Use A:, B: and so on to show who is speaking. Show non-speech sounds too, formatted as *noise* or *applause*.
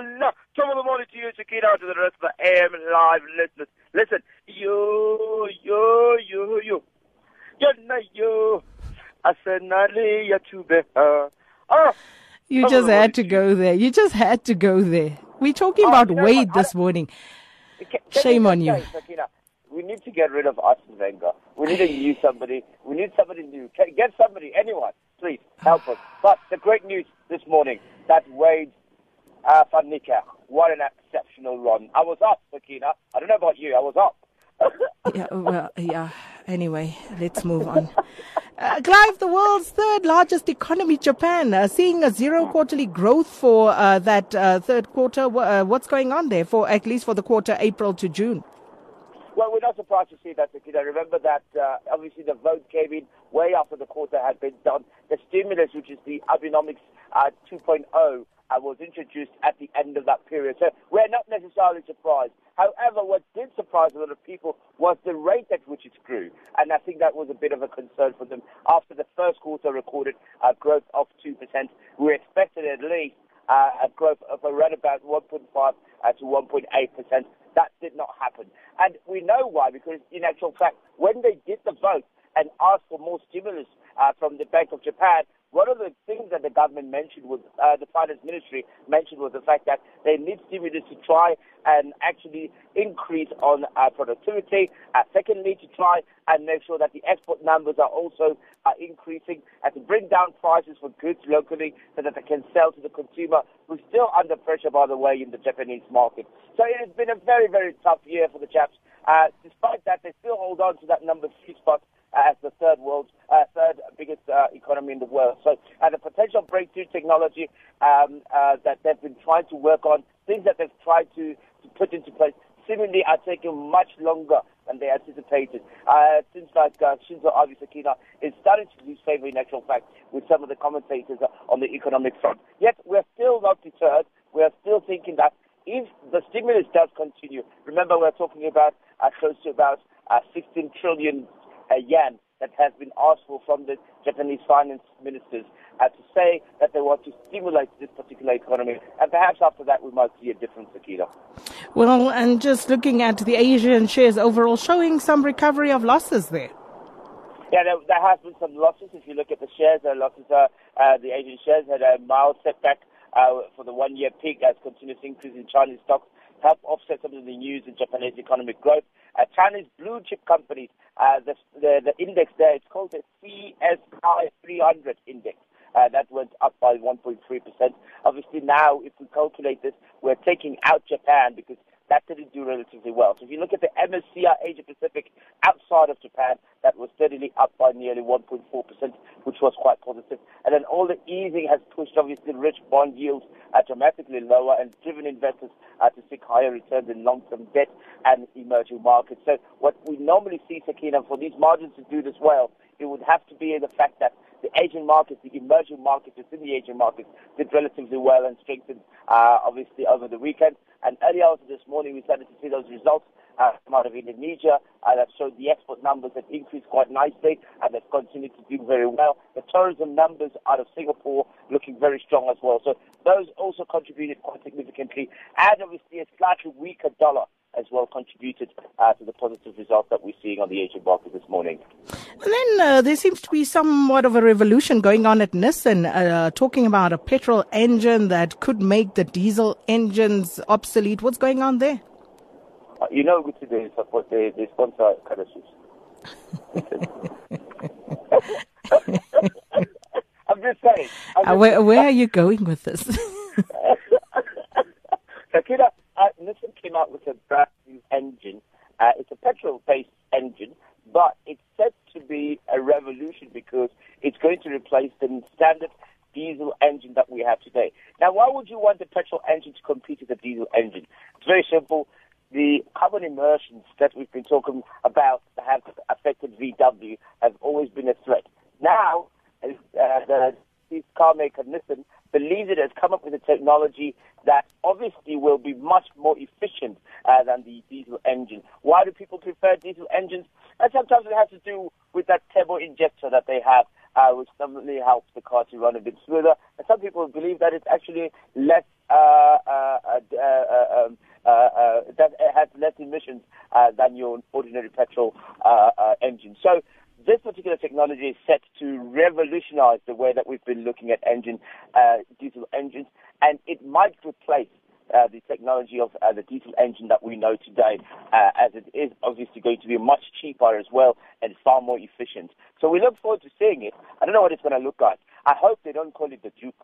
A: Voila! Top of the morning to you, Sakina, to the rest of the AM live listeners. Listen, yo, yo, yo, yo. Yona yo. Asenale ya chubeha. Ah,
B: You
A: Top of
B: just
A: the
B: had
A: morning
B: to
A: to
B: go there. You just had to go there. We're talking
A: Oh,
B: about
A: you know
B: Wade
A: what?
B: This morning.
A: Can- can
B: Shame on you.
A: Sakina, we need to get rid of Arsene Wenger. We need a new somebody. We need somebody new. Get somebody, anyone, please help us. But the great news this morning that Wade uh, Van what an exceptional run. I was up, Sakina. I don't know about you. I was up. *laughs*
B: Yeah, well, yeah. Anyway, let's move on. Uh, Clive, the world's third largest economy, Japan, uh, seeing a zero quarterly growth for uh, that uh, third quarter. Uh, what's going on there for at least for the quarter April to June?
A: Well, we're not surprised to see that, Sakina. Remember that uh, obviously the vote came in way after the quarter had been done. The stimulus, which is the Abenomics uh, 2.0, uh, was introduced at the end of that period. So we're not necessarily surprised. However, what did surprise a lot of people was the rate at which it grew. And I think that was a bit of a concern for them. After the first quarter recorded a growth of 2%, we expected at least uh, a growth of around about 1.5 uh, to 1.8%. That did not happen. And we know why, because in actual fact, when they did the vote and asked for more stimulus uh, from the Bank of Japan, one of the things that the government mentioned was, uh, the finance ministry mentioned was the fact that they need stimulus to try and actually increase on uh, productivity. Uh, secondly, to try and make sure that the export numbers are also uh, increasing and to bring down prices for goods locally so that they can sell to the consumer who's still under pressure, by the way, in the Japanese market. So it has been a very, very tough year for the Japs. Uh, despite that, they still hold on to that number three spot as the third world, uh, third biggest uh, economy in the world. So, the potential breakthrough technology um, uh, that they've been trying to work on, things that they've tried to, to put into place, seemingly are taking much longer than they anticipated. Uh, things like uh, Shinzo Abe Sakina is starting to lose favor in actual fact with some of the commentators on the economic front. Yet, we're still not deterred. We're still thinking that if the stimulus does continue, remember we're talking about uh, close to about uh, 16 trillion yen that has been asked for from the Japanese finance ministers uh, to say that they want to stimulate this particular economy. And perhaps after that we might see a difference, Akira.
B: Well, and just looking at the Asian shares overall, showing some recovery of losses there.
A: Yeah, there, there has been some losses. If you look at the shares, the losses are, uh, the Asian shares had a mild setback uh, for the one-year peak as continuous increase in Chinese stocks help offset some of the news in Japanese economic growth. Uh, Chinese blue chip companies, uh, the, the, the index there, it's called the CSI 300 index. Uh, that went up by 1.3%. Obviously now, if we calculate this, we're taking out Japan because that didn't do relatively well. So if you look at the MSCI Asia Pacific outside of Japan, that was steadily up by nearly 1.4%, which was quite positive. And then all the easing has pushed obviously rich bond yields uh, dramatically lower and driven investors uh, to seek higher returns in long-term debt and emerging markets. So what we normally see, Sakina, for these margins to do this well, it would have to be in the fact that the Asian markets, the emerging markets within the Asian markets, did relatively well and strengthened, uh, obviously, over the weekend. And earlier also this morning, we started to see those results come out of Indonesia uh, that showed the export numbers have increased quite nicely and they've continued to do very well. The tourism numbers out of Singapore looking very strong as well. So those also contributed quite significantly. And obviously a slightly weaker dollar as well contributed uh, to the positive results that we're seeing on the Asian market this morning.
B: And then uh, there seems to be somewhat of a revolution going on at Nissan, uh, talking about a petrol engine that could make the diesel engines obsolete. What's going on there?
A: Uh, you know, good today support they, they sponsor Kadashus. *laughs* I'm just saying. I'm
B: Uh,
A: just
B: where, where are you going with this? *laughs*
A: Sakira, uh, Nissan came out with a brand new engine. Uh, it's a petrol-based engine, but it's said to be a revolution because it's going to replace the standard diesel engine that we have today. Now, why would you want the petrol engine to compete with the diesel engine? It's very simple. The carbon emissions that we've been talking about have affected VW have always been a threat. Now, uh, the this car maker Nissan believes it has come up with a technology that obviously will be much more efficient uh, than the diesel engine. Why do people prefer diesel engines? And sometimes it has to do with that turbo injector that they have, uh, which definitely helps the car to run a bit smoother. And some people believe that it's actually less uh, uh, uh, uh, um, uh, uh, that it has less emissions uh, than your ordinary petrol uh, uh, engine. So this particular technology is set to revolutionize the way that we've been looking at engine, uh, diesel engines, and it might replace uh, the technology of uh, the diesel engine that we know today, uh, as it is obviously going to be much cheaper as well and far more efficient. So we look forward to seeing it. I don't know what it's going to look like. I hope they don't call it the Juke